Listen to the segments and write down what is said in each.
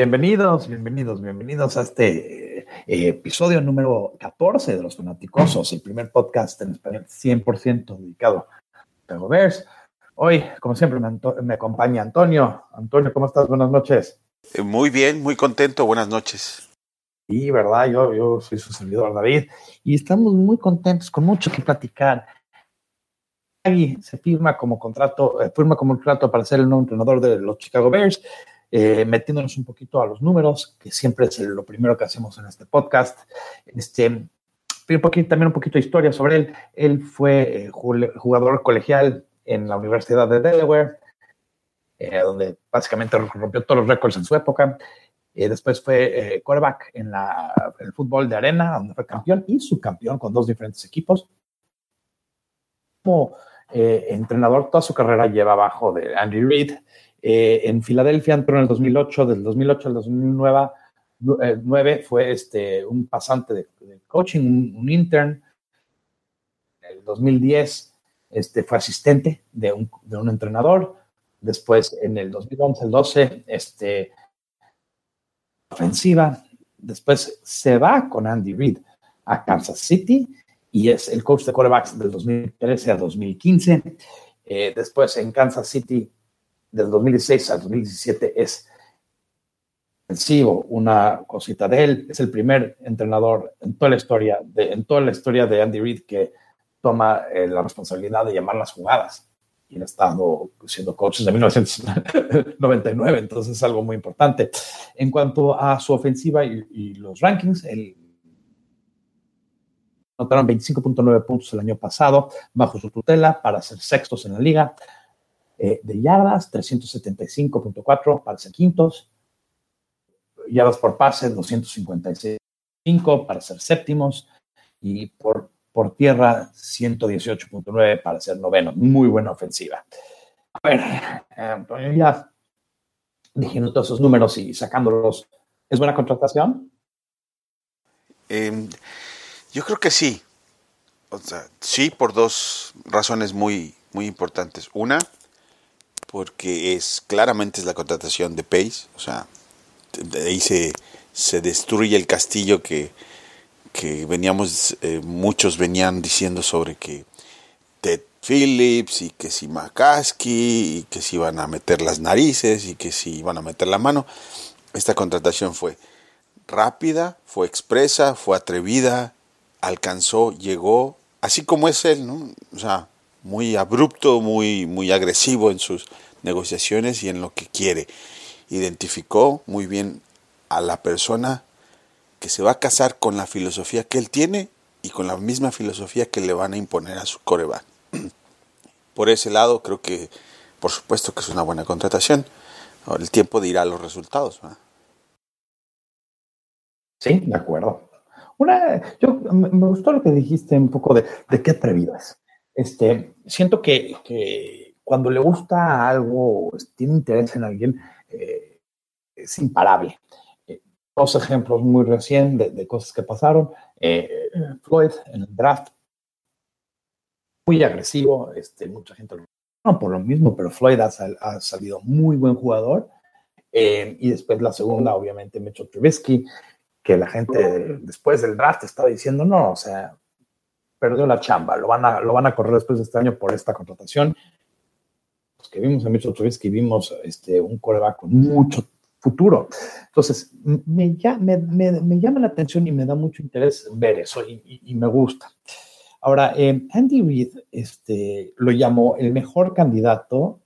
Bienvenidos, bienvenidos, bienvenidos a este eh, episodio número 14 de Los Fanaticosos, el primer podcast en español 100% dedicado a Chicago Bears. Hoy, como siempre, me, me, acompaña Antonio. Antonio, ¿cómo estás? Buenas noches. Eh, muy bien, muy contento. Buenas noches. Y verdad, yo, yo soy su servidor David y estamos muy contentos, con mucho que platicar. se firma como contrato, eh, firma como contrato para ser el nuevo entrenador de los Chicago Bears eh, metiéndonos un poquito a los números, que siempre es lo primero que hacemos en este podcast. Este, poquito, también un poquito de historia sobre él. Él fue eh, jugador colegial en la Universidad de Delaware, eh, donde básicamente rompió todos los récords en su época. después fue quarterback en el fútbol de arena, donde fue campeón y subcampeón con dos diferentes equipos. Como entrenador, toda su carrera lleva abajo de Andy Reid, eh, en Filadelfia entró en el 2008, del 2008 al 2009 eh, fue este, un pasante de, coaching, un, intern. En el 2010 este, fue asistente de un, de un entrenador. Después, en el 2011, el 12, este, ofensiva. Después se va con Andy Reid a Kansas City y es el coach de quarterbacks del 2013 a 2015. Eh, después en Kansas City del 2016 al 2017 es una cosita de él. Es el primer entrenador en toda la historia de, en toda la historia de Andy Reid que toma eh, la responsabilidad de llamar las jugadas. Y ha estado siendo coach desde 1999, entonces es algo muy importante. En cuanto a su ofensiva y, los rankings, él notaron 25.9 puntos el año pasado bajo su tutela para ser sextos en la liga. Eh, de yardas, 375.4 para ser quintos, yardas por pase, 255 para ser séptimos y por, por tierra, 118.9 para ser noveno. Muy buena ofensiva. A ver, Antonio, ya diciendo todos esos números y sacándolos, ¿es buena contratación? Em, yo creo que sí. O sea, sí, por dos razones muy, muy importantes. Una, porque es claramente es la contratación de Pace, o sea, ahí se, se destruye el castillo que, que veníamos, eh, muchos venían diciendo sobre que Ted Phillips y que si McCaskey y que si iban a meter las narices y que si iban a meter la mano. Esta contratación fue rápida, fue expresa, fue atrevida, alcanzó, llegó, así como es él, ¿no? O sea, muy abrupto, muy, muy agresivo en sus negociaciones y en lo que quiere. Identificó muy bien a la persona que se va a casar con la filosofía que él tiene y con la misma filosofía que le van a imponer a su coreback. Por ese lado, creo que, por supuesto, que es una buena contratación. Ahora el tiempo dirá los resultados. Sí, de acuerdo. Una, yo, me gustó lo que dijiste un poco de, de qué atrevido es. Este, siento que, cuando le gusta algo, tiene interés en alguien, eh, es imparable. Eh, dos ejemplos muy recientes de, cosas que pasaron. Eh, Floyd en el draft, muy agresivo, este, mucha gente lo no por lo mismo, pero Floyd ha, salido muy buen jugador. y después la segunda, obviamente, Mitchell Trubisky, que la gente después del draft estaba diciendo, no, o sea, perdió la chamba, lo van a, lo van a correr después de este año por esta contratación. Los que vimos a Mitchell Trubisky vimos este, un coreback con mucho futuro. Entonces, me, me, me, llama la atención y me da mucho interés ver eso y, me gusta. Ahora, eh, Andy Reid este, lo llamó el mejor candidato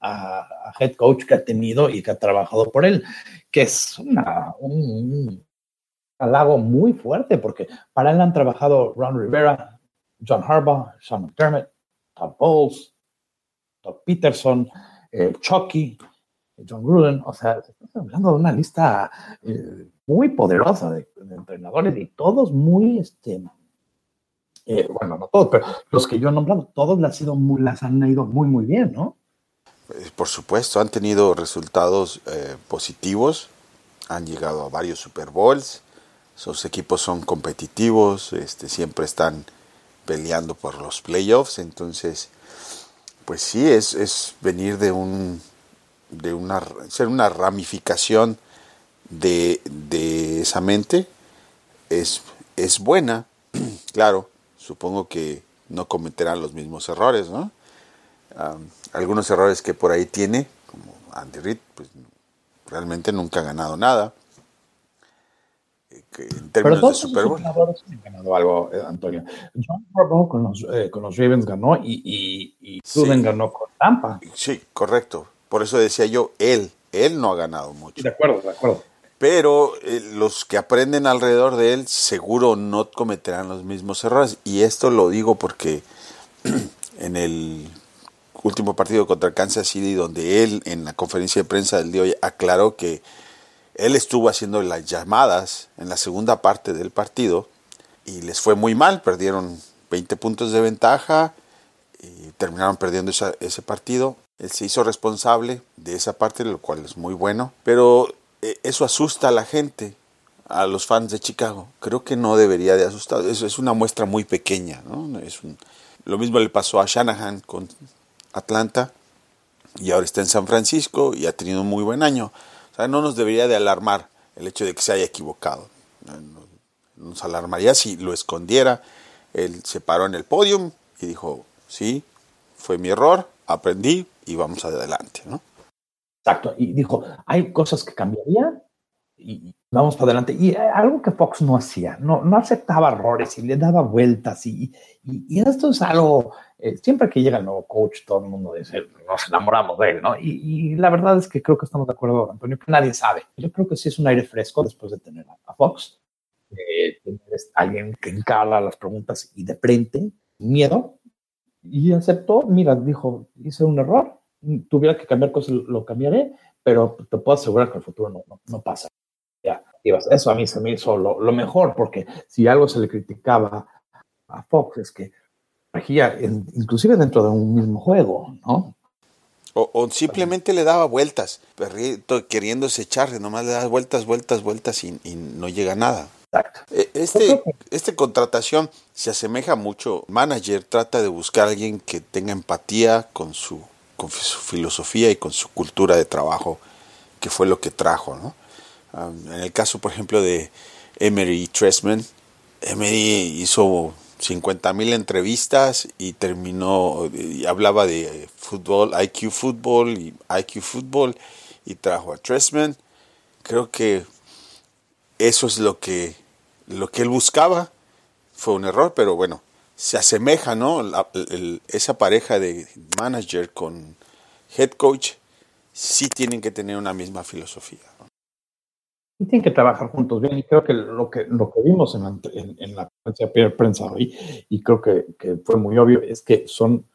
a, head coach que ha tenido y que ha trabajado por él, que es una, un halago muy fuerte, porque para él han trabajado Ron Rivera, John Harbaugh, Sean McDermott, Todd Bowles, Todd Peterson, eh, Chucky, John Gruden. O sea, hablando de una lista eh, muy poderosa de, entrenadores y todos muy, este, eh, bueno, no todos, pero los que yo he nombrado, todos las, las han ido muy, muy bien, ¿no? Por supuesto, han tenido resultados positivos, han llegado a varios Super Bowls, sus equipos son competitivos, este, siempre están peleando por los playoffs. Entonces, pues sí, es, es venir de un, de una, ser una ramificación de, esa mente es, es buena, claro, supongo que no cometerán los mismos errores, ¿no? algunos errores que por ahí tiene, como Andy Reid, pues realmente nunca ha ganado nada. Eh, en términos de Super Bowl. Han ganado algo, eh, Antonio. John Harbaugh con los, eh, con los Ravens ganó y, y, y ganó con Tampa. Sí, correcto. Por eso decía yo, él, él no ha ganado mucho. De acuerdo, de acuerdo. Pero los que aprenden alrededor de él seguro no cometerán los mismos errores. Y esto lo digo porque en el último partido contra Kansas City, donde él en la conferencia de prensa del día de hoy aclaró que él estuvo haciendo las llamadas en la segunda parte del partido y les fue muy mal, perdieron 20 puntos de ventaja y terminaron perdiendo ese partido. Él se hizo responsable de esa parte, lo cual es muy bueno, pero eh, eso asusta a la gente, a los fans de Chicago. Creo que no debería de asustar, es una muestra muy pequeña. ¿no? Lo mismo le pasó a Shanahan con Atlanta y ahora está en San Francisco y ha tenido un muy buen año. No nos debería de alarmar el hecho de que se haya equivocado. Nos alarmaría si lo escondiera. Él se paró en el podium y dijo, sí, fue mi error, aprendí y vamos adelante, ¿no? Exacto. Y dijo, hay cosas que cambiaría y vamos para adelante. Y algo que Fox no hacía, no, no aceptaba errores y le daba vueltas. Y, y, esto es algo, eh, siempre que llega el nuevo coach, todo el mundo dice, nos enamoramos de él, ¿no? Y, la verdad es que creo que estamos de acuerdo, Antonio, que nadie sabe. Yo creo que sí es un aire fresco después de tener a, Fox, eh, tener alguien que encara las preguntas y de frente, miedo, y aceptó, mira, dijo, hice un error, tuviera que cambiar cosas, lo cambiaré, pero te puedo asegurar que el futuro no, no pasa eso a mí se me hizo lo, mejor, porque si algo se le criticaba a Fox es que regía inclusive dentro de un mismo juego, ¿no? O, simplemente le daba vueltas, queriéndose echarse, nomás le das vueltas, vueltas, vueltas y, no llega a nada. Exacto. E, este, este contratación se asemeja mucho. Manager trata de buscar a alguien que tenga empatía con su, con su filosofía y con su cultura de trabajo, que fue lo que trajo, ¿no? En el caso, por ejemplo, de Emery Tressman, Emery hizo 50 mil entrevistas y terminó, y hablaba de fútbol, IQ fútbol y IQ fútbol y trajo a Tressman. Creo que eso es lo que, lo que él buscaba. Fue un error, pero bueno, se asemeja, ¿no? esa pareja de manager con head coach sí tienen que tener una misma filosofía y tienen que trabajar juntos bien. Y creo que lo que, lo que vimos en la, en, la prensa hoy, y creo que, que, fue muy obvio, es que son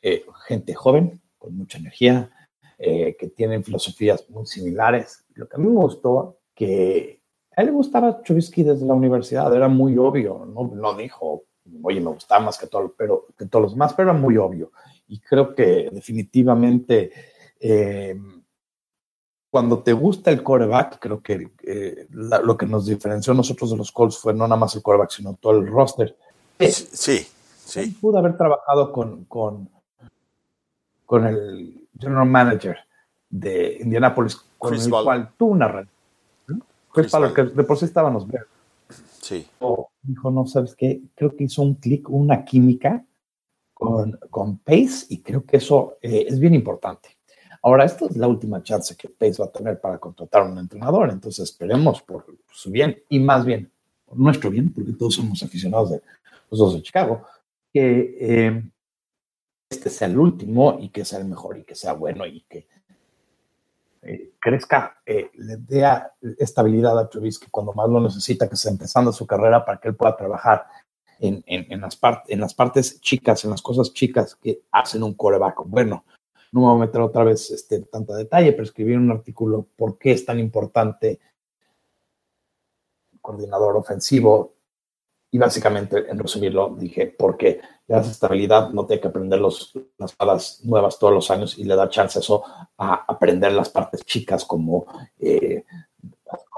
eh, gente joven, con mucha energía, eh, que tienen filosofías muy similares. Lo que a mí me gustó, que a él le gustaba Chubisky desde la universidad, era muy obvio, no, no dijo, oye, me gustaba más que, todo, pero, que todos los demás, pero era muy obvio. Y creo que definitivamente... Eh, cuando te gusta el coreback, creo que eh, lo que nos diferenció a nosotros de los Colts fue no nada más el coreback, sino todo el roster. Sí, sí. Pudo haber trabajado con, con, con el general manager de Indianapolis, con el cual tuvo una red. Chris, que de por sí estábamos ver. Sí. dijo, no, ¿sabes qué? Creo que hizo un clic, una química con, con Pace y creo que eso eh, es bien importante. Ahora, esta es la última chance que Pace va a tener para contratar a un entrenador, entonces esperemos por su bien y más bien por nuestro bien, porque todos somos aficionados de los dos de Chicago, que eh, este sea el último y que sea el mejor y que sea bueno y que eh, crezca, eh, le dé estabilidad a Trubisky cuando más lo necesita, que esté empezando su carrera para que él pueda trabajar en, en, las, en las partes chicas, en las cosas chicas que hacen un coreback bueno no me voy a meter otra vez este, tanto detalle, pero escribí un artículo por qué es tan importante coordinador ofensivo y básicamente en resumirlo dije porque le das estabilidad, no tiene que aprender los, las palas nuevas todos los años y le da chance eso a aprender las partes chicas como, eh,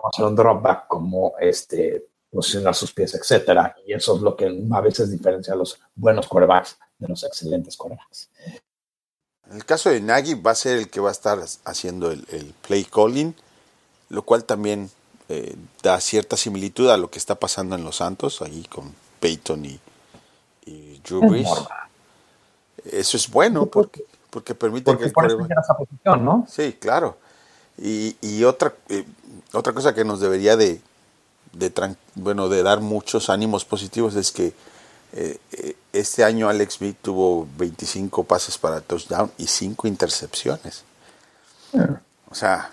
hacer un drop back, como este, posicionar sus pies, etcétera. Y eso es lo que a veces diferencia a los buenos corebacks de los excelentes corebacks. En el caso de Nagy va a ser el que va a estar haciendo el, play calling lo cual también eh, da cierta similitud a lo que está pasando en los Santos, ahí con Peyton y, Drew Brees. Eso es bueno porque, porque permite que esa posición, ¿no? Sí, claro. Y, y otra, eh, otra cosa que nos debería de, de, bueno, de dar muchos ánimos positivos es que este año Alex Smith tuvo 25 pases para touchdown y 5 intercepciones. O sea,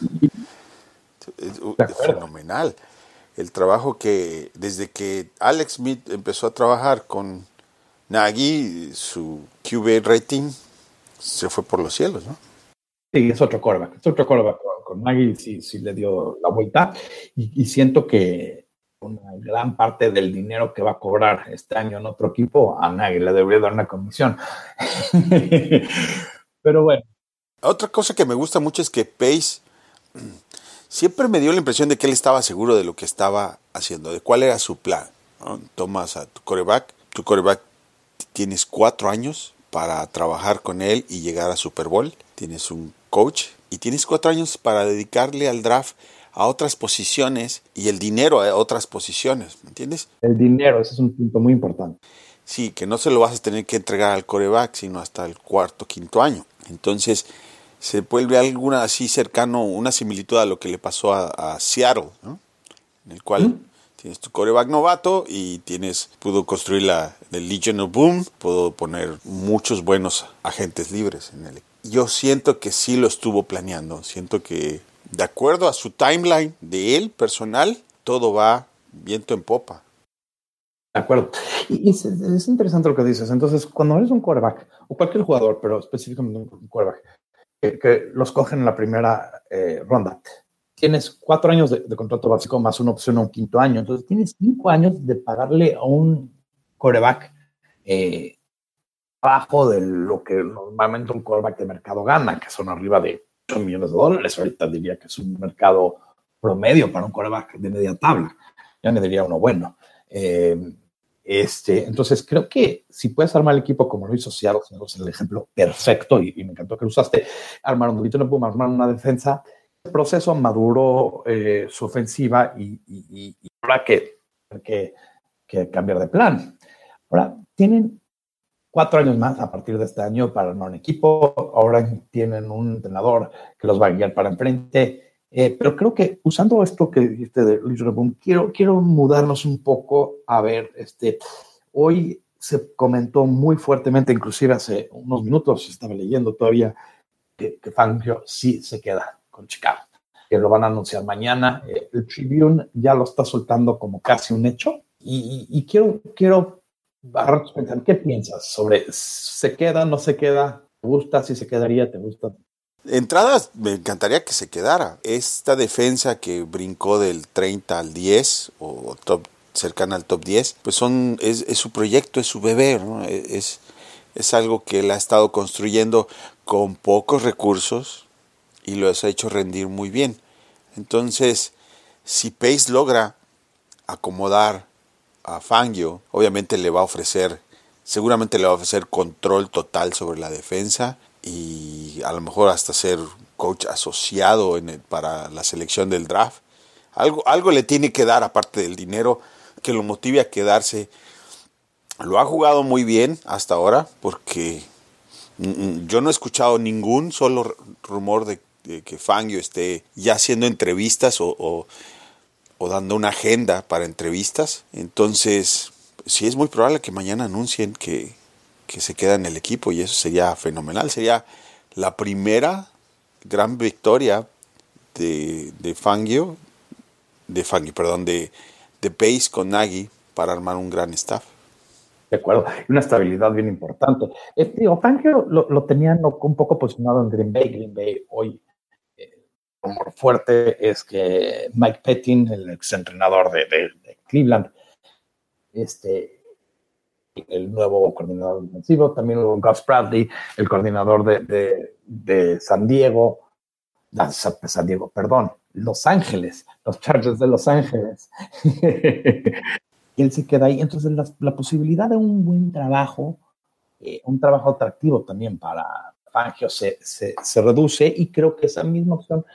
es, fenomenal. El trabajo que desde que Alex Smith empezó a trabajar con Nagy, su QB rating se fue por los cielos, ¿no? Sí, es otro quarterback. Es otro quarterback. Con, Nagy sí, sí, le dio la vuelta. y siento que una gran parte del dinero que va a cobrar este año en otro equipo, a nadie le debería dar una comisión. Pero bueno. Otra cosa que me gusta mucho es que Pace siempre me dio la impresión de que él estaba seguro de lo que estaba haciendo, de cuál era su plan. Tomas a tu coreback, tu coreback tienes cuatro años para trabajar con él y llegar a Super Bowl, tienes un coach y tienes cuatro años para dedicarle al draft a otras posiciones y el dinero a otras posiciones, ¿me entiendes? El dinero, ese es un punto muy importante. Sí, que no se lo vas a tener que entregar al coreback, sino hasta el cuarto, quinto año. Entonces, se vuelve alguna así cercano, una similitud a lo que le pasó a, Seattle, ¿no? En el cual tienes tu coreback novato y tienes, pudo construir la el Legion of Boom, pudo poner muchos buenos agentes libres en el yo siento que sí lo estuvo planeando, siento que de acuerdo a su timeline de él personal, todo va viento en popa. De acuerdo. Y, es, interesante lo que dices. Entonces, cuando eres un quarterback, o cualquier jugador, pero específicamente un quarterback, que, los cogen en la primera eh, ronda, tienes cuatro años de, contrato básico más una opción a un quinto año. Entonces, tienes cinco años de pagarle a un quarterback eh, abajo de lo que normalmente un quarterback de mercado gana, que son arriba de millones de dólares. Ahorita diría que es un mercado promedio para un coreback de media tabla. Ya me diría uno bueno. Eh, este, entonces, creo que si puedes armar el equipo como lo hizo Seattle, es el ejemplo perfecto y, me encantó que lo usaste, armar un no pudo armar una defensa. El proceso maduró eh, su ofensiva y, y, ahora que, que, que cambiar de plan. Ahora, tienen cuatro años más a partir de este año para armar un equipo. Ahora tienen un entrenador que los va a guiar para enfrente. Eh, pero creo que usando esto que dijiste de Luis Boom, quiero, quiero mudarnos un poco a ver, este, hoy se comentó muy fuertemente, inclusive hace unos minutos estaba leyendo todavía que, Fangio sí se queda con Chicago, que lo van a anunciar mañana. Eh, el Tribune ya lo está soltando como casi un hecho. Y, y quiero, quiero ¿qué piensas sobre se queda, no se queda? ¿Te gusta? Si se quedaría, ¿te gusta? Entradas, me encantaría que se quedara. Esta defensa que brincó del 30 al 10 o top cercana al top 10, pues son, es, su proyecto, es su bebé, e, es, es algo que él ha estado construyendo con pocos recursos y lo ha hecho rendir muy bien. Entonces, si Pace logra acomodar a Fangio, obviamente le va a ofrecer, seguramente le va a ofrecer control total sobre la defensa y a lo mejor hasta ser coach asociado para la selección del draft. Algo, algo le tiene que dar aparte del dinero que lo motive a quedarse. Lo ha jugado muy bien hasta ahora porque mm, mm, yo no he escuchado ningún solo rumor de, que Fangio esté ya haciendo entrevistas o dando una agenda para entrevistas. Entonces, sí es muy probable que mañana anuncien que, se queda en el equipo y eso sería fenomenal. Sería la primera gran victoria de, de Fangio, de Fangio, perdón, de, de Pace con Nagy para armar un gran staff. De acuerdo, una estabilidad bien importante. Este, Fangio lo, lo tenían un poco posicionado en Green Bay. Green Bay hoy fuerte es que Mike Pettin, el exentrenador de, de, Cleveland, este, el nuevo coordinador defensivo, también hubo Gus Bradley, el coordinador de, San Diego, San Diego, perdón, Los Ángeles, los Chargers de Los Ángeles. y él se queda ahí. Entonces, la, posibilidad de un buen trabajo, eh, un trabajo atractivo también para Fangio se, se, reduce y creo que esa misma opción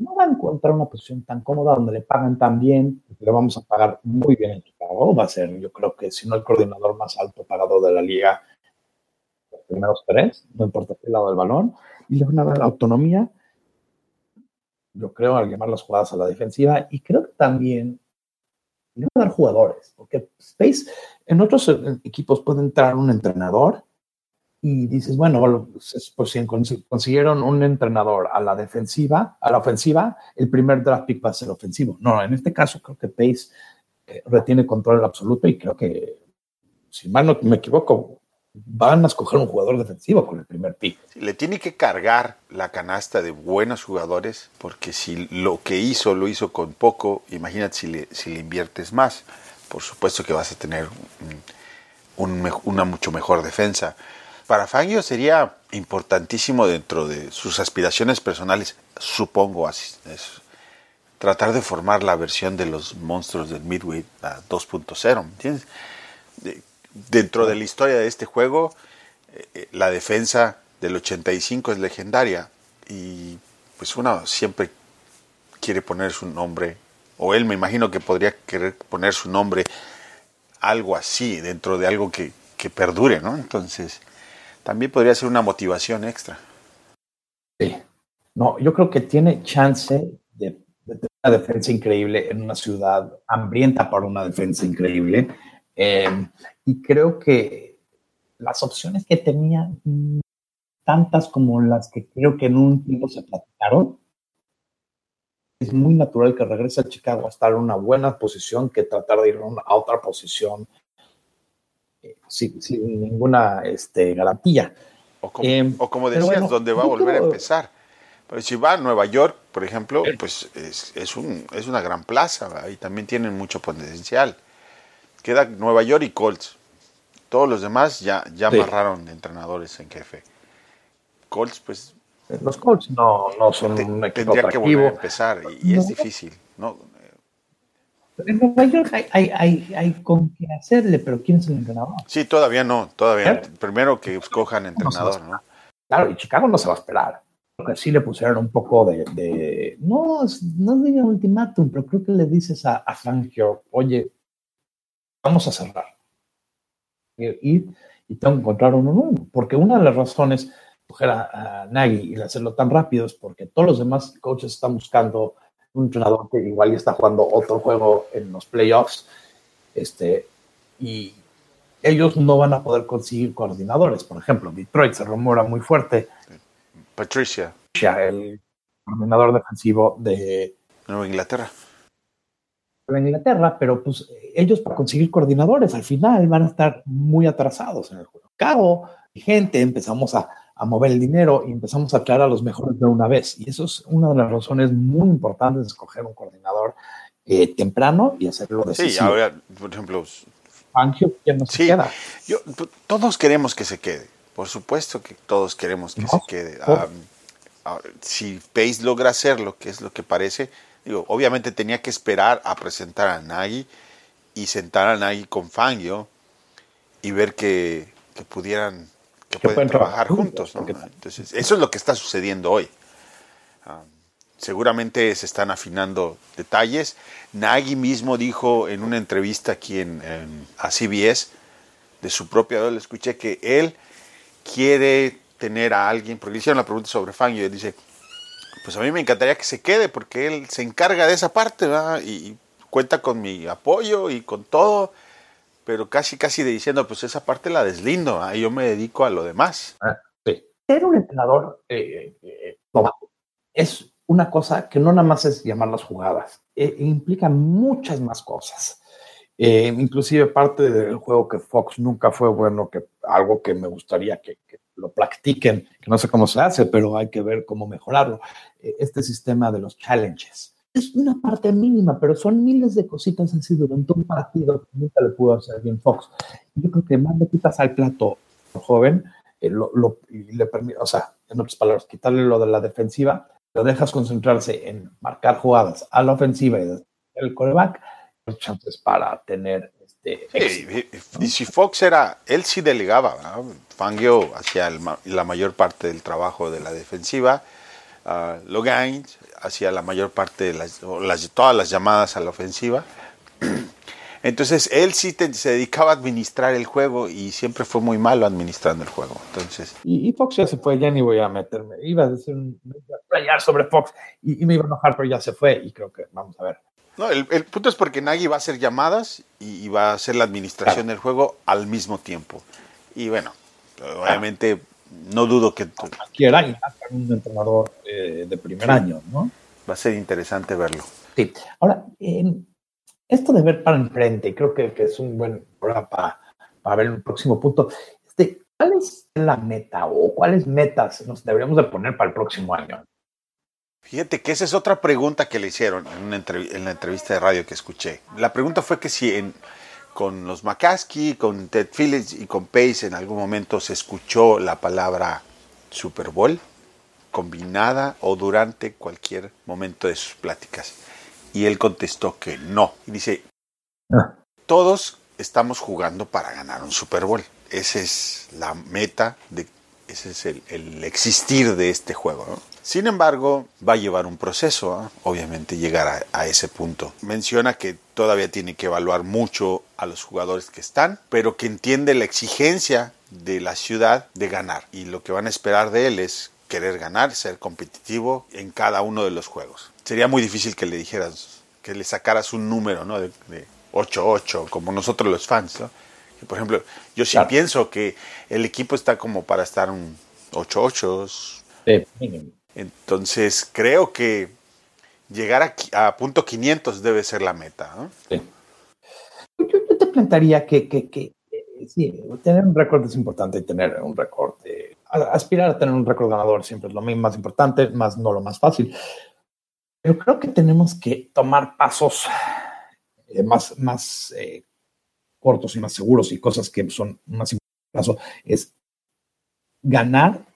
no va a encontrar una posición tan cómoda donde le pagan tan bien, le vamos a pagar muy bien en Chicago. Va a ser, yo creo que si no el coordinador más alto pagado de la liga, los primeros tres, no importa qué lado del balón, y le van a dar autonomía, yo creo, al llamar las jugadas a la defensiva, y creo que también le van a dar jugadores, porque Space, en otros equipos puede entrar un entrenador y dices, bueno, pues si consiguieron un entrenador a la defensiva, a la ofensiva, el primer draft pick va a ser ofensivo. No, en este caso creo que Pace eh, retiene control absoluto y creo que, si mal no me equivoco, van a escoger un jugador defensivo con el primer pick. Le tiene que cargar la canasta de buenos jugadores, porque si lo que hizo lo hizo con poco, imagínate si le, si le inviertes más. Por supuesto que vas a tener una mucho mejor defensa para Fangio sería importantísimo dentro de sus aspiraciones personales, supongo, así, tratar de formar la versión de los monstruos del Midway a 2.0, ¿me entiendes? dentro de la historia de este juego, eh, eh, la defensa del 85 es legendaria y pues uno siempre quiere poner su nombre, o él me imagino que podría querer poner su nombre algo así, dentro de algo que, que perdure, ¿no? Entonces, también podría ser una motivación extra. Sí. No, yo creo que tiene chance de, tener una defensa increíble en una ciudad hambrienta para una defensa increíble. Em, y creo que las opciones que tenía, mm, tantas como las que creo que en un tiempo se platicaron, es muy natural que regrese a Chicago a estar en una buena posición que tratar de ir a otra posición sin, ninguna este, garantía. O como, em, decías, donde va a volver a empezar. Pero si va a Nueva York, por ejemplo, pues es, es, un, es una gran plaza y también tienen mucho potencial. Queda Nueva York y Colts. Todos los demás ya, ya amarraron entrenadores en jefe. Colts, pues. Los Colts no, no son un equipo Tendría que volver a empezar y, y es difícil. ¿no? En Nueva York hay, hay, hay, con qué hacerle, pero ¿quién es el entrenador? Sí, todavía no, todavía. Primero que escojan entrenador, ¿no? Claro, y Chicago no se va a esperar. Creo que sí le pusieron un poco de, de no, no diría ultimátum, pero creo que le dices a, a Fangio, oye, vamos a cerrar. Y, y tengo que encontrar uno nuevo, porque una de las razones coger a, a Nagy y hacerlo tan rápido es porque todos los demás coaches están buscando un entrenador que igual ya está jugando otro juego en los playoffs, este, y ellos no van a poder conseguir coordinadores. Por ejemplo, Detroit se rumora muy fuerte. Patricia. El coordinador defensivo de Nueva Inglaterra. De Inglaterra, pero pues ellos para conseguir coordinadores al final van a estar muy atrasados en el juego. Cabo, gente, empezamos a, a mover el dinero y empezamos a traer a los mejores de una vez. Y eso es una de las razones muy importantes de escoger un coordinador eh, temprano y hacerlo decisivo. Sí, ahora, por ejemplo, Fangio ya no se queda. Yo, todos queremos que se quede. Por supuesto que todos queremos que se quede. si Pace logra hacerlo, que es lo que parece, digo, obviamente tenía que esperar a presentar a Nagy y sentar a Nagy con Fangio y ver que, que pudieran que, pueden, trabajar, juntos. Entonces, eso es lo que está sucediendo hoy. Ah, seguramente se están afinando detalles. Nagy mismo dijo en una entrevista aquí en, a CBS, de su propia le escuché que él quiere tener a alguien, porque le hicieron la pregunta sobre Fangio, y él dice, pues a mí me encantaría que se quede, porque él se encarga de esa parte, y cuenta con mi apoyo y con todo, pero casi, casi de diciendo, pues esa parte la deslindo, ¿ah? yo me dedico a lo demás. Ah, sí. Ser un entrenador eh, eh, es una cosa que no nada más es llamar las jugadas, eh, implica muchas más cosas. inclusive parte del juego que Fox nunca fue bueno, que algo que me gustaría que, que, lo practiquen, que no sé cómo se hace, pero hay que ver cómo mejorarlo. este sistema de los challenges es una parte mínima, pero son miles de cositas así durante un partido que nunca le pudo hacer bien Fox. Yo creo que más le quitas al plato joven, eh, lo, y le permite, o sea, en otras palabras, quitarle lo de la defensiva, lo dejas concentrarse en marcar jugadas a la ofensiva y el coreback, hay chances para tener este. y, si Fox era, él sí delegaba, Fangio hacía la mayor parte del trabajo de la defensiva uh, Logan hacía la mayor parte de las, todas las llamadas a la ofensiva. Entonces él sí se dedicaba a administrar el juego y siempre fue muy malo administrando el juego. Entonces. Y, Fox ya se fue, ya ni voy a meterme. Iba a decir un sobre Fox y, me iba a enojar, pero ya se fue y creo que vamos a ver. No, el, punto es porque Nagy va a hacer llamadas y, va a hacer la administración del juego al mismo tiempo. Y bueno, obviamente no dudo que. Cualquiera y un entrenador eh, de primer año, ¿no? Va a ser interesante verlo. Sí. Ahora, esto de ver para enfrente, creo que, es un buen programa para, ver el próximo punto. Este, ¿Cuál es la meta o cuáles metas nos deberíamos de poner para el próximo año? Fíjate que esa es otra pregunta que le hicieron en, en la entrevista de radio que escuché. La pregunta fue que si en, con los McCaskey, con Ted Phillips y con Pace en algún momento se escuchó la palabra Super Bowl combinada o durante cualquier momento de sus pláticas. Y él contestó que no. Y dice, todos estamos jugando para ganar un Super Bowl. Esa es la meta, ese es el, existir de este juego. Sin embargo, va a llevar un proceso, ¿eh? obviamente, llegar a, ese punto. Menciona que todavía tiene que evaluar mucho a los jugadores que están, pero que entiende la exigencia de la ciudad de ganar. Y lo que van a esperar de él es querer ganar, ser competitivo en cada uno de los juegos. Sería muy difícil que le dijeras, que le sacaras un número, ¿no? De, 8-8, como nosotros los fans, ¿no? por ejemplo, yo sí pienso que el equipo está como para estar un 8-8. Sí, entonces, creo que llegar a, punto 500 debe ser la meta. Sí. Plantearía que, que, sí, tener un récord es importante tener un récord. aspirar a tener un récord ganador siempre es lo más importante, más no lo más fácil. Pero creo que tenemos que tomar pasos eh, más, más eh, cortos y más seguros y cosas que son más importantes. Es ganar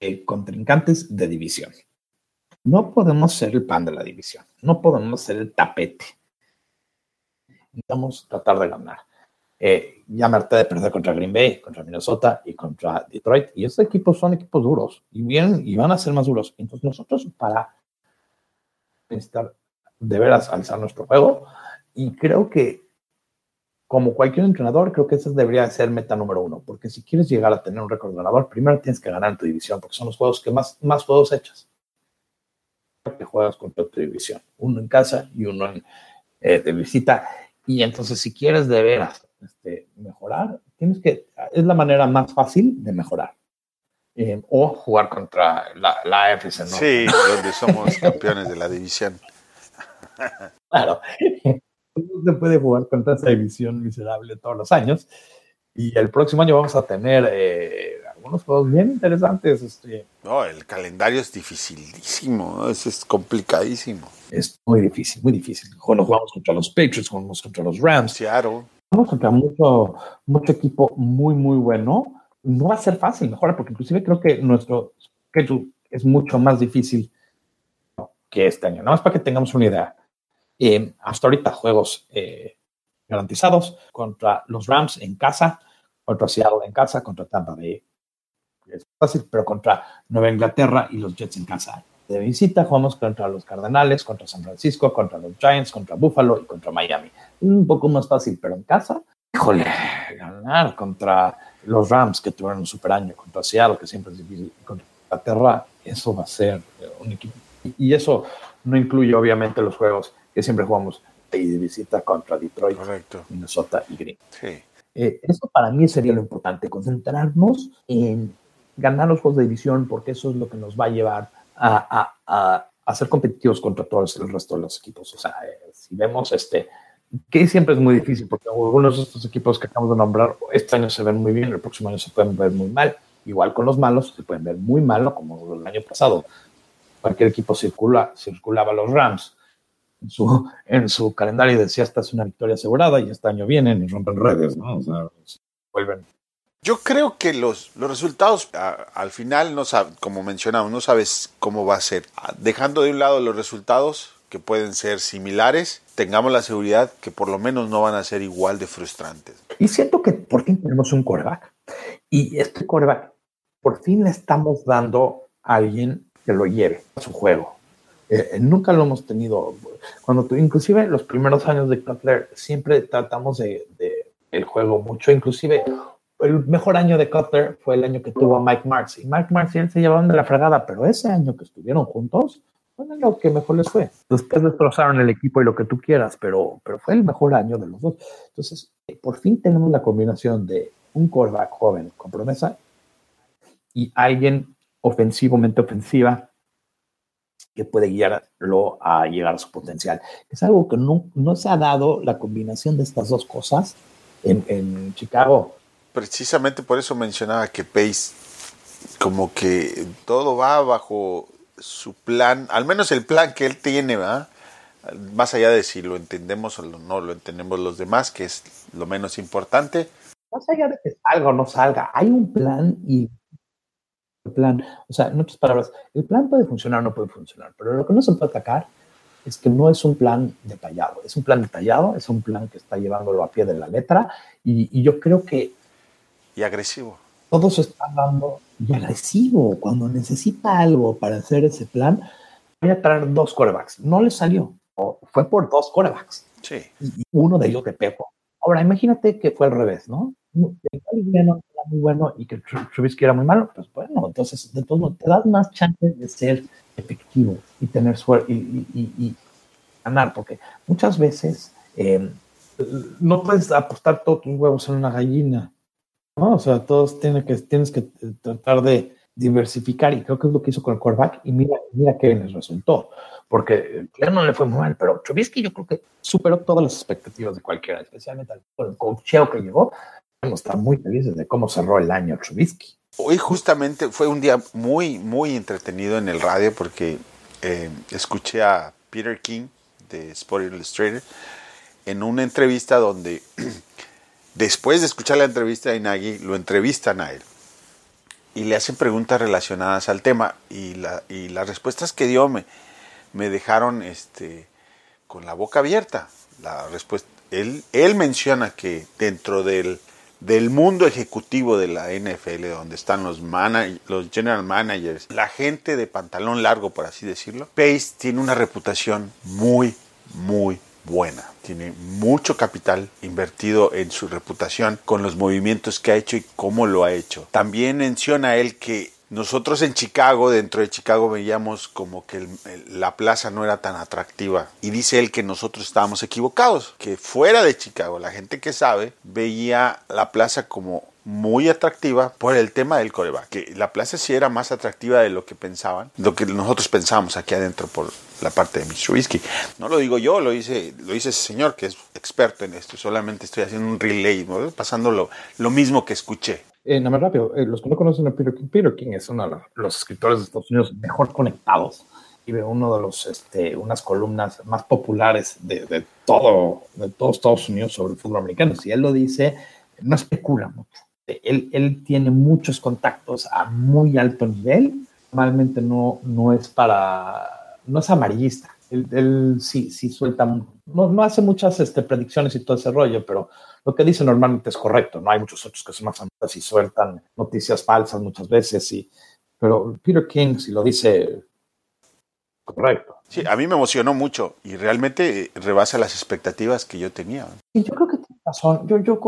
eh, contrincantes de división. No podemos ser el pan de la división, no podemos ser el tapete. Necesitamos tratar de ganar. Eh, ya me harté de perder contra Green Bay, contra Minnesota y contra Detroit. Y estos equipos son equipos duros y vienen y van a ser más duros. Entonces nosotros para necesitar de veras alzar nuestro juego y creo que como cualquier entrenador, creo que esa debería ser meta número uno, porque si quieres llegar a tener un récord ganador, primero tienes que ganar en tu división, porque son los juegos que más, más juegos echas. Que juegas contra tu división, uno en casa y uno en, eh, de visita. Y entonces, si quieres de veras este, mejorar, tienes que, es la manera más fácil de mejorar. Eh, o jugar contra la, la AFC, ¿no? Sí, donde somos campeones de la división. claro no se puede jugar contra esa división miserable todos los años. Y el próximo año vamos a tener eh, algunos juegos bien interesantes. Este. No, el calendario es dificilísimo, es, complicadísimo. Es muy difícil, muy difícil. Nos jugamos contra los Patriots, jugamos contra los Rams. Seattle. Vamos contra mucho, mucho equipo muy, muy bueno. No va a ser fácil mejorar, porque inclusive creo que nuestro schedule es mucho más difícil que este año. Nada más para que tengamos una idea eh, hasta ahorita juegos eh, garantizados contra los Rams en casa, contra Seattle en casa, contra Tampa Bay. Es fácil, pero contra Nueva Inglaterra y los Jets en casa. De visita jugamos contra los Cardenales, contra San Francisco, contra los Giants, contra Buffalo y contra Miami. Un poco más fácil, pero en casa, híjole, ganar contra los Rams que tuvieron un super año, contra Seattle que siempre es difícil, contra Inglaterra, eso va a ser un equipo. Y eso no incluye obviamente los juegos que siempre jugamos de visita contra Detroit, Minnesota y Green. Eh, eso para mí sería lo importante, concentrarnos en ganar los juegos de división, porque eso es lo que nos va a llevar a, a, a, ser competitivos contra todos el resto de los equipos. O sea, eh, si vemos este, que siempre es muy difícil, porque algunos de estos equipos que acabamos de nombrar, este año se ven muy bien, el próximo año se pueden ver muy mal. Igual con los malos, se pueden ver muy mal, como el año pasado. Cualquier equipo circula, circulaba los Rams en su, en su calendario decía, esta es una victoria asegurada y este año vienen y rompen redes, ¿no? O sea, vuelven. Yo creo que los, los resultados al final, no como mencionamos, no sabes cómo va a ser. Ah, dejando de un lado los resultados, que pueden ser similares, tengamos la seguridad que por lo menos no van a ser igual de frustrantes. Y siento que por fin tenemos un coreback. Y este coreback, por fin le estamos dando a alguien que lo lleve a su juego. Eh, eh, nunca lo hemos tenido. Cuando tú, inclusive los primeros años de Cutler, siempre tratamos de, el juego mucho. Inclusive el mejor año de Cutler fue el año que tuvo Mike Marks. Y Mike Marks y él se llevaban de la fregada, pero ese año que estuvieron juntos, fue lo que mejor les fue. Después destrozaron el equipo y lo que tú quieras, pero, pero fue el mejor año de los dos. Entonces, eh, por fin tenemos la combinación de un quarterback joven con promesa y alguien ofensivamente ofensiva que puede guiarlo a llegar a su potencial. Es algo que no, no se ha dado la combinación de estas dos cosas en, en, Chicago. Precisamente por eso mencionaba que Pace, como que todo va bajo su plan, al menos el plan que él tiene, ¿va? Más allá de si lo entendemos o no lo entendemos los demás, que es lo menos importante. Más allá de que salga o no salga, hay un plan y el plan, o sea, en otras palabras, el plan puede funcionar o no puede funcionar, pero lo que no se puede atacar es que no es un plan detallado, es un plan detallado, es un plan que está llevándolo a pie de la letra y, yo creo que... Y agresivo. Todos están dando y agresivo cuando necesita algo para hacer ese plan. Voy a traer dos corebacks. No le salió. O fue por dos corebacks. Sí. Y uno de ellos de Pepo. Ahora, imagínate que fue al revés, ¿no? era muy bueno y que Trubisky era muy malo, pues bueno, entonces de todo te das más chances de ser efectivo y tener suerte y, ganar, porque muchas veces em, no puedes apostar todos tus huevos en una gallina, ¿no? O sea, todos tienen que, tienes que tratar de diversificar y creo que es lo que hizo con el quarterback y mira, mira qué les resultó, porque claro no le fue muy mal, pero Trubisky yo creo que superó todas las expectativas de cualquiera, especialmente por el cocheo que llegó, está muy felices de cómo cerró el año Trubisky. Hoy justamente fue un día muy, muy entretenido en el radio porque eh, escuché a Peter King de Sport Illustrated en una entrevista donde después de escuchar la entrevista de Nagy, lo entrevistan a él y le hacen preguntas relacionadas al tema y, la, y las respuestas que dio me, dejaron este, con la boca abierta. La respuesta, él, menciona que dentro del del mundo ejecutivo de la NFL, donde están los, los general managers, la gente de pantalón largo, por así decirlo, Pace tiene una reputación muy, muy buena. Tiene mucho capital invertido en su reputación con los movimientos que ha hecho y cómo lo ha hecho. También menciona él que nosotros en Chicago, dentro de Chicago, veíamos como que la plaza no era tan atractiva. Y dice él que nosotros estábamos equivocados, que fuera de Chicago, la gente que sabe, veía la plaza como muy atractiva por el tema del coreback. Que la plaza sí era más atractiva de lo que pensaban, lo que nosotros pensábamos aquí adentro por la parte de. Whiskey. No lo digo yo, lo dice, lo dice ese señor que es experto en esto. Solamente estoy haciendo un relay, pasando lo, lo mismo que escuché. Eh, nada más rápido, eh, los que no conocen a Peter King, Peter King es uno de los escritores de Estados Unidos mejor conectados y ve uno de los, este, unas columnas más populares de, de, todo, de todos Estados Unidos sobre el fútbol americano. Si él lo dice, no especula mucho. Él, él tiene muchos contactos a muy alto nivel. Normalmente no, no es para, no es amarillista. Él, él sí, sí suelta, no, no hace muchas este, predicciones y todo ese rollo, pero lo que dice normalmente es correcto, ¿no? Hay muchos otros que son más amantes y sueltan noticias falsas muchas veces, y, pero Peter King, si lo dice correcto. Sí, a mí me emocionó mucho y realmente rebasa las expectativas que yo tenía. Y yo creo que razón. Yo, yo,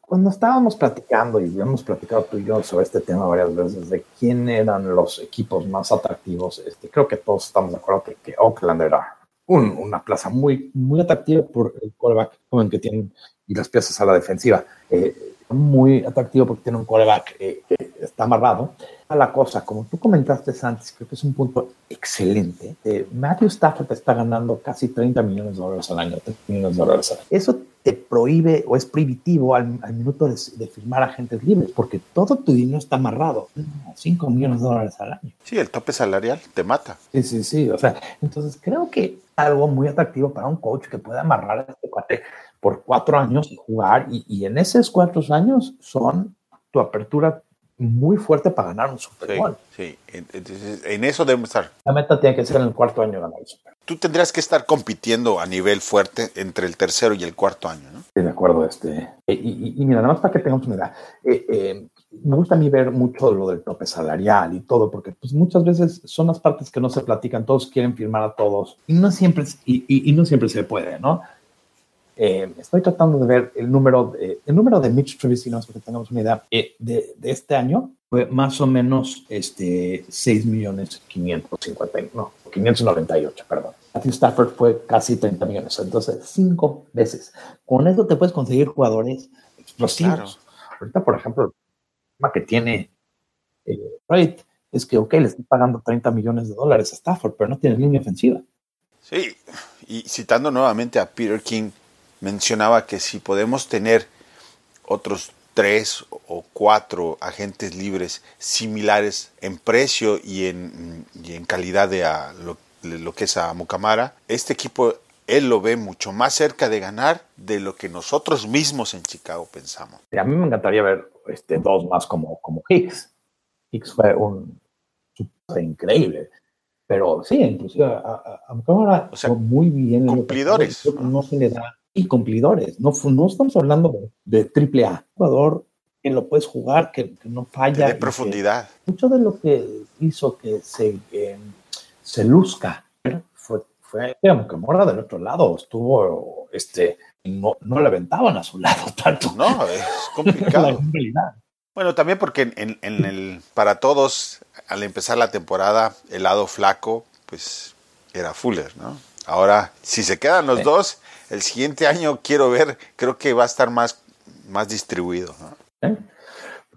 cuando estábamos platicando, y hemos platicado tú y yo sobre este tema varias veces, de quién eran los equipos más atractivos, este, creo que todos estamos de acuerdo que, que Oakland era una plaza muy, muy atractiva por el quarterback joven que tienen y las piezas a la defensiva. Eh, muy atractivo porque tiene un quarterback eh, que está amarrado. A la cosa, como tú comentaste antes, creo que es un punto excelente. Eh, Matthew Stafford está ganando casi 30 millones de dólares al año, 30 millones de dólares al año. Eso te prohíbe o es prohibitivo al, al minuto de, de, firmar agentes libres, porque todo tu dinero está amarrado. 5 millones de dólares al año. Sí, el tope salarial te mata. Sí, sí, sí. O sea, entonces creo que algo muy atractivo para un coach que pueda amarrar a este cuate por cuatro años y jugar, y, y en esos cuatro años son tu apertura muy fuerte para ganar un Super Bowl. Sí, entonces en eso debemos estar. La meta tiene que ser en el cuarto año ganar el Super Tú tendrías que estar compitiendo a nivel fuerte entre el tercero y el cuarto año, ¿no? Sí, de acuerdo. Este, y, mira, nada más para que tengamos una idea. Eh, eh, me gusta a mí ver mucho lo del tope salarial y todo, porque pues muchas veces son las partes que no se platican, todos quieren firmar a todos y no siempre, y, y no siempre se puede, ¿no? Eh, estoy tratando de ver el número de, el número de Mitch para que tengamos una idea, eh, de, de, este año fue más o menos este, 6 millones 550, no, 598, perdón. Matthew Stafford fue casi 30 millones, entonces cinco veces. Con eso te puedes conseguir jugadores explosivos. Ahorita, por ejemplo, el problema que tiene eh, es que, ok, le estoy pagando 30 millones de dólares a Stafford, pero no tiene línea ofensiva. Sí, y citando nuevamente a Peter King, mencionaba que si podemos tener otros tres o cuatro agentes libres similares en precio y en, en calidad de lo, que es a Mucamara, este equipo él lo ve mucho más cerca de ganar de lo que nosotros mismos en Chicago pensamos. A mí me encantaría ver este, dos más como, como Hicks. Hicks fue un increíble. Pero sí, inclusive a, Mucamara o muy bien. Cumplidores. No se le da y cumplidores. No, no estamos hablando de, triple A. Jugador que lo puedes jugar, que, no falla. De profundidad. mucho de lo que hizo que se, se luzca fue, fue que Mora del otro lado estuvo, este, no, no le aventaban a su lado tanto. No, es complicado. bueno, también porque en, en el, para todos, al empezar la temporada, el lado flaco, pues era Fuller, ¿no? Ahora, si se quedan los dos, el siguiente año quiero ver, creo que va a estar más, más distribuido. ¿no?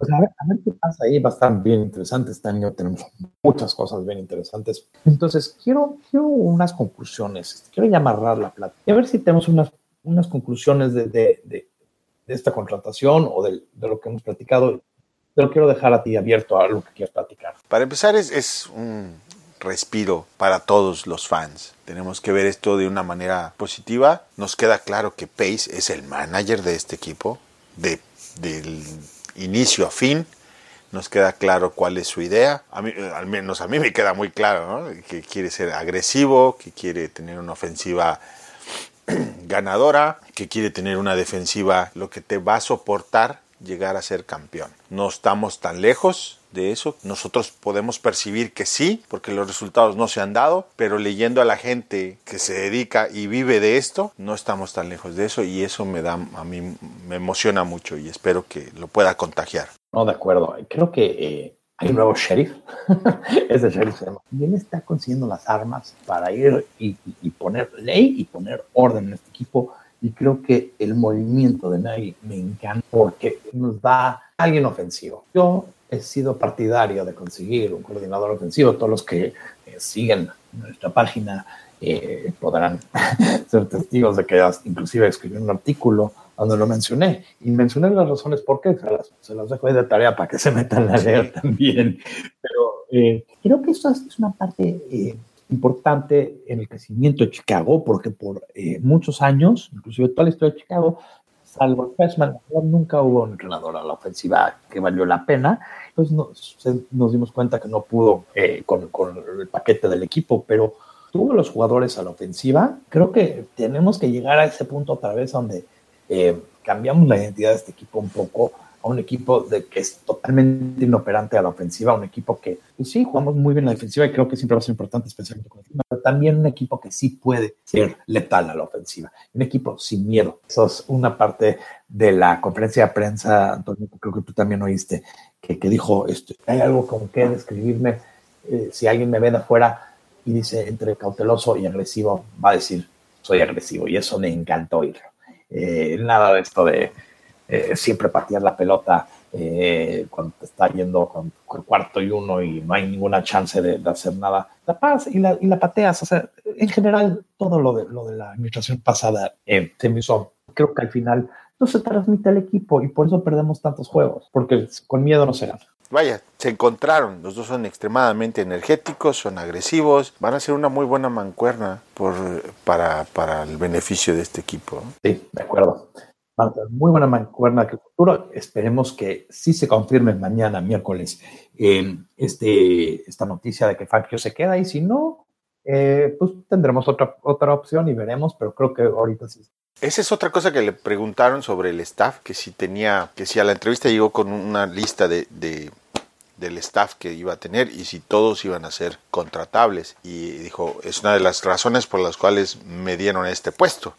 Pues a ver, a ver qué pasa ahí, va a estar bien interesante. Este año tenemos muchas cosas bien interesantes. Entonces, quiero, quiero unas conclusiones, quiero ya amarrar la plata y a ver si tenemos unas, unas conclusiones de, de, de, esta contratación o de, lo que hemos platicado. Pero quiero dejar a ti abierto a lo que quieras platicar. Para empezar, es, es un, respiro para todos los fans. Tenemos que ver esto de una manera positiva. Nos queda claro que Pace es el manager de este equipo, de, del inicio a fin. Nos queda claro cuál es su idea. Mí, al menos a mí me queda muy claro que quiere ser agresivo, que quiere tener una ofensiva ganadora, que quiere tener una defensiva lo que te va a soportar llegar a ser campeón. No estamos tan lejos de eso. Nosotros podemos percibir que sí, porque los resultados no se han dado, pero leyendo a la gente que se dedica y vive de esto, no estamos tan lejos de eso y eso me da a mí me emociona mucho y espero que lo pueda contagiar. No, de acuerdo. Creo que eh, hay un nuevo sheriff. Ese sheriff se llama. Y él está consiguiendo las armas para ir y, y poner ley y poner orden en este equipo y creo que el movimiento de Nagy me encanta porque nos da alguien ofensivo. Yo he sido partidario de conseguir un coordinador ofensivo. Todos los que eh, siguen nuestra página eh, podrán ser testigos de que inclusive escribí un artículo donde lo mencioné. Y mencioné las razones por qué. Se las, dejo ahí de tarea para que se metan a leer también. Pero eh, creo que esto es una parte importante en el crecimiento de Chicago, porque por eh, muchos años, inclusive toda la historia de Chicago, salvo el freshman, nunca hubo un entrenador a la ofensiva que valió la pena. Entonces nos, nos dimos cuenta que no pudo eh, con, con, el paquete del equipo, pero tuvo los jugadores a la ofensiva. Creo que tenemos que llegar a ese punto otra vez donde eh, cambiamos la identidad de este equipo un poco a un equipo de que es totalmente inoperante a la ofensiva, un equipo que pues sí, jugamos muy bien la defensiva y creo que siempre va a ser importante, especialmente con el clima, pero también un equipo que sí puede ser letal a la ofensiva, un equipo sin miedo. Eso es una parte de la conferencia de prensa, Antonio, creo que tú también oíste, que, que dijo, esto, hay algo con que describirme, eh, si alguien me ve de afuera y dice entre cauteloso y agresivo, va a decir, soy agresivo y eso me encantó oírlo. Eh, nada de esto de eh, siempre patear la pelota eh, cuando te está yendo con, cuarto y uno y no hay ninguna chance de, hacer nada. La paz y la, y la, pateas. O sea, en general, todo lo de, lo de la administración pasada eh, se me hizo. Creo que al final no se transmite al equipo y por eso perdemos tantos juegos, porque con miedo no se gana. Vaya, se encontraron. Los dos son extremadamente energéticos, son agresivos. Van a ser una muy buena mancuerna por, para, para el beneficio de este equipo. Sí, de acuerdo muy buena mancuerna el futuro. Esperemos que sí se confirme mañana, miércoles, este, esta noticia de que Fangio se queda y si no, eh, pues tendremos otra, otra opción y veremos, pero creo que ahorita sí. Esa es otra cosa que le preguntaron sobre el staff, que si tenía, que si a la entrevista llegó con una lista de, de del staff que iba a tener y si todos iban a ser contratables. Y dijo, es una de las razones por las cuales me dieron este puesto,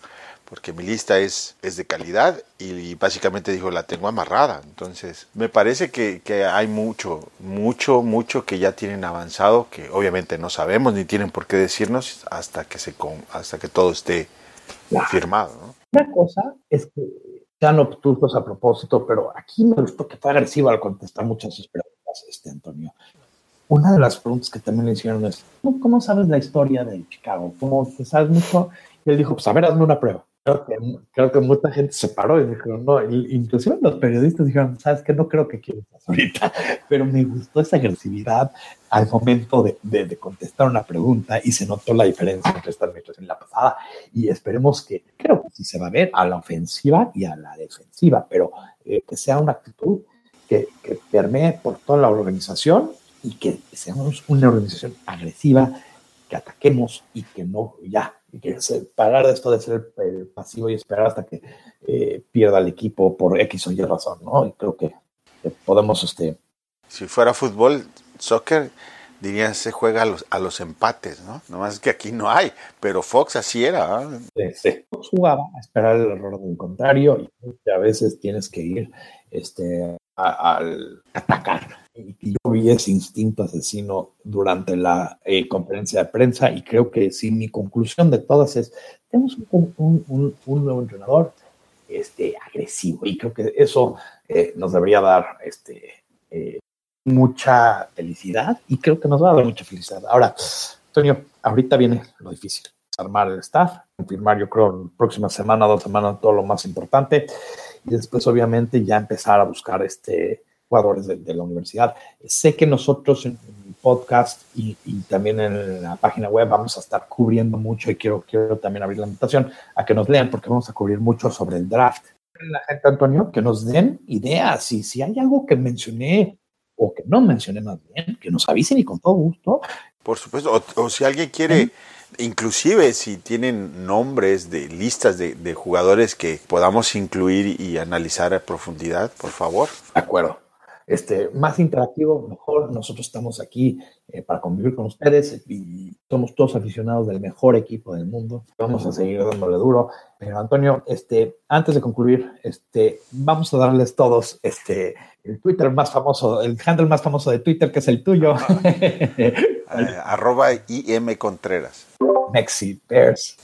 porque mi lista es, es de calidad y, básicamente dijo, la tengo amarrada. Entonces, me parece que, que, hay mucho, mucho, mucho que ya tienen avanzado, que obviamente no sabemos ni tienen por qué decirnos hasta que, se, hasta que todo esté firmado. ¿no? Una cosa es que sean obtusos a propósito, pero aquí me gustó que fue agresivo al contestar muchas preguntas este Antonio. Una de las preguntas que también le hicieron es, ¿cómo sabes la historia de Chicago? ¿Cómo te sabes mucho? Y él dijo, pues a ver, hazme una prueba. Creo que, creo que mucha gente se paró y dijo, no, inclusive los periodistas dijeron, sabes que no creo que quieras ahorita, pero me gustó esa agresividad al momento de, de, contestar una pregunta y se notó la diferencia entre esta administración y la pasada. Y esperemos que, creo que sí se va a ver a la ofensiva y a la defensiva, pero eh, que sea una actitud que, que permee por toda la organización y que seamos una organización agresiva, que ataquemos y que no, ya, y que se, parar de esto de ser el, pasivo y esperar hasta que eh, pierda el equipo por X o Y razón, ¿no? Y creo que, podemos, este... Si fuera fútbol, soccer, dirían se juega a los, a los empates, ¿no? Nomás que aquí no hay, pero Fox así era. Sí, sí. Fox jugaba a esperar el error del contrario y a veces tienes que ir este, al atacar. Yo vi ese instinto asesino durante la eh, conferencia de prensa y creo que sí, mi conclusión de todas es, tenemos un, un, un, nuevo entrenador este, agresivo y creo que eso eh, nos debería dar este, eh, mucha felicidad y creo que nos va a dar mucha felicidad. Ahora, Antonio, ahorita viene lo difícil, armar el staff, confirmar yo creo próxima semana, dos semanas, todo lo más importante y después obviamente ya empezar a buscar este, jugadores de, la universidad. Sé que nosotros en, el podcast y, también en la página web vamos a estar cubriendo mucho y quiero, quiero también abrir la invitación a que nos lean porque vamos a cubrir mucho sobre el draft. La gente, Antonio, que nos den ideas y si hay algo que mencioné o que no mencioné más bien, que nos avisen y con todo gusto. Por supuesto, o, si alguien quiere... Inclusive si tienen nombres de listas de, de, jugadores que podamos incluir y analizar a profundidad, por favor. De acuerdo. Este, más interactivo, mejor. Nosotros estamos aquí eh, para convivir con ustedes y somos todos aficionados del mejor equipo del mundo. Vamos a seguir dándole duro. Pero Antonio, este, antes de concluir, este, vamos a darles todos este, el Twitter más famoso, el handle más famoso de Twitter, que es el tuyo. Eh, arroba IM Contreras. Mexi Bears.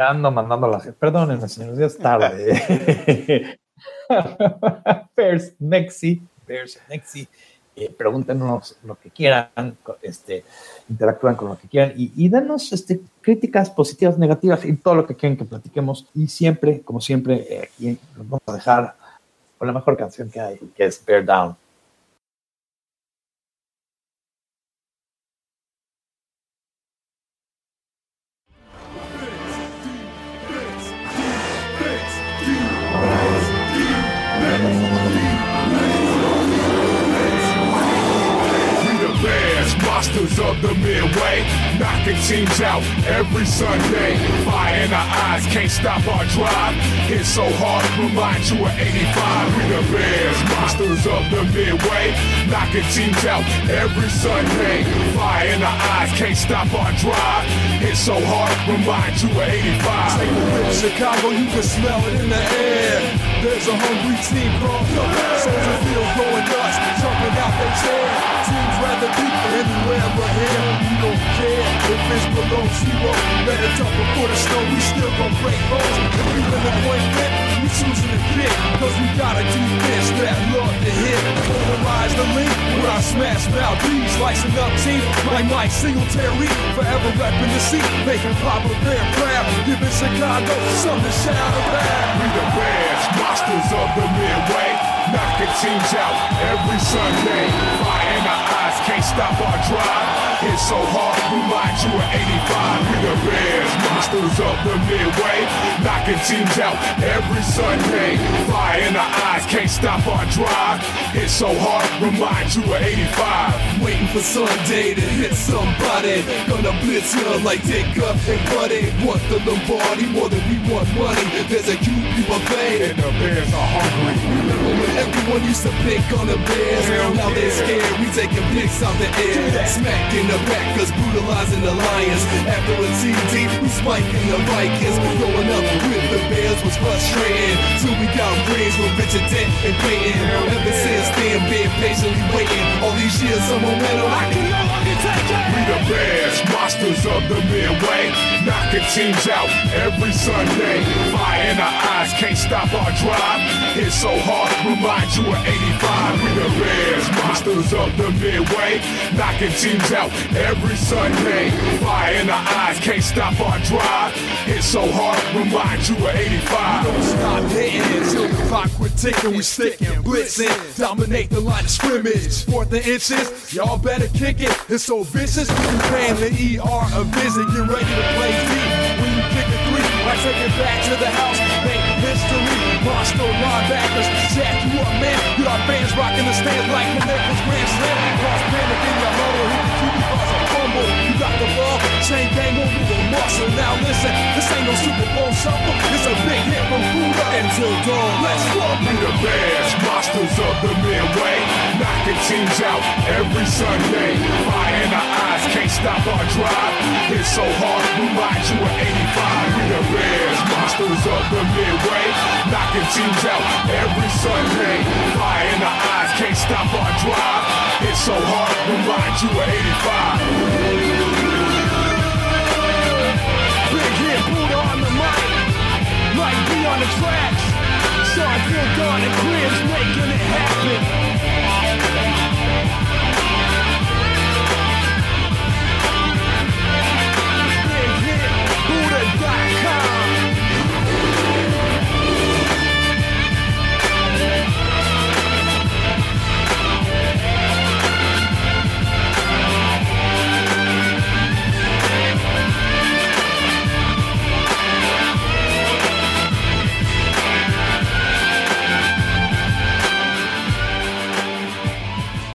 Ando mandando las. Perdónenme, señores, ya es tarde. Bears, Mexi, Bears, Mexi. Eh, pregúntenos lo que quieran, este, interactúan con lo que quieran y, y denos este, críticas positivas, negativas y todo lo que quieran que platiquemos. Y siempre, como siempre, eh, aquí nos vamos a dejar con la mejor canción que hay, que es Bear Down. Teams out every Sunday. Fire in our eyes, can't stop our drive. Hit so hard, remind you of 85. We the Bears, monsters of the midway, knocking teams out every Sunday. Fire in our eyes, can't stop our drive. Hit so hard, remind you of 85. Take a Chicago, you can smell it in the air. There's a hungry team called the Soldier Field going nuts, jumping out their chair. Teams rather deep anywhere but here. We don't care if it's below zero. It talk before the snow, we still gon' break bones. If we win the point fit, we choosing to kick. Cause we got a defense that love to hit. Polarize the link with our smash mouth beats. Slicing up teeth like Mike Singletary. Forever repping the seat, making Papa Bear proud. Giving Chicago something to shout about. We the Bears, of the Midway. Knocking teams out every Sunday. Fire eyes eyes can't stop our drive. It's so hard, remind you of 85. We the Bears, monsters of the Midway. Knocking teams out every Sunday. Fire in the eyes can't stop our drive. It's so hard, remind you of 85. Waiting for Sunday to hit somebody. Gonna blitz you like Dick up and Buddy. Want the Lombardi more than we want money. There's a QB buffet. And the Bears are hungry. Remember when everyone used to pick on the Bears? Hell now they're scared. We taking picks out the air. Smacking the Packers, brutalizing the Lions. After a TD, we spiking the Vikings. Growing up with the Bears was frustrating. Till we got rings with Richard Dent and Peyton. Ever since then, been patiently waiting. All these years of momentum, I can We the Bears, monsters of the Midway. Knocking teams out every Sunday. Fire in our eyes, can't stop our drive. It's so hard, remind you of 85. We the Bears, monsters of the Midway. Knocking teams out every Sunday. Fire in our eyes, can't stop our drive. It's so hard, remind you of 85. Don't stop hitting until the clock ticking. We sticking, blitzing, dominate the line of scrimmage. Fourth and inches, y'all better kick it. It's so vicious. You paying the ER a visit. Get ready to play deep. When you kick a three, I take it back to the house. Make history. Monster linebackers, jack you up, man. You got fans rocking the stands like Lakers Grand Slam. Cross panic in your huddle. Who can keep you cause a fumble? You got the ball, same game over with muscle. Now listen, this ain't no Super Bowl shuffle. It's a big hit from Buddha until dawn. Let's go. We the Bears, monsters of the Midway. Knocking teams out every Sunday. Fire in our eyes, can't stop our drive. It's so hard, we remind you of 85. We the Bears, monsters of the Midway. Knocking teams out every Sunday. Fire in our eyes, can't stop our drive. It's so hard, we remind you of 85. on the tracks. So I feel God and Chris making it happen.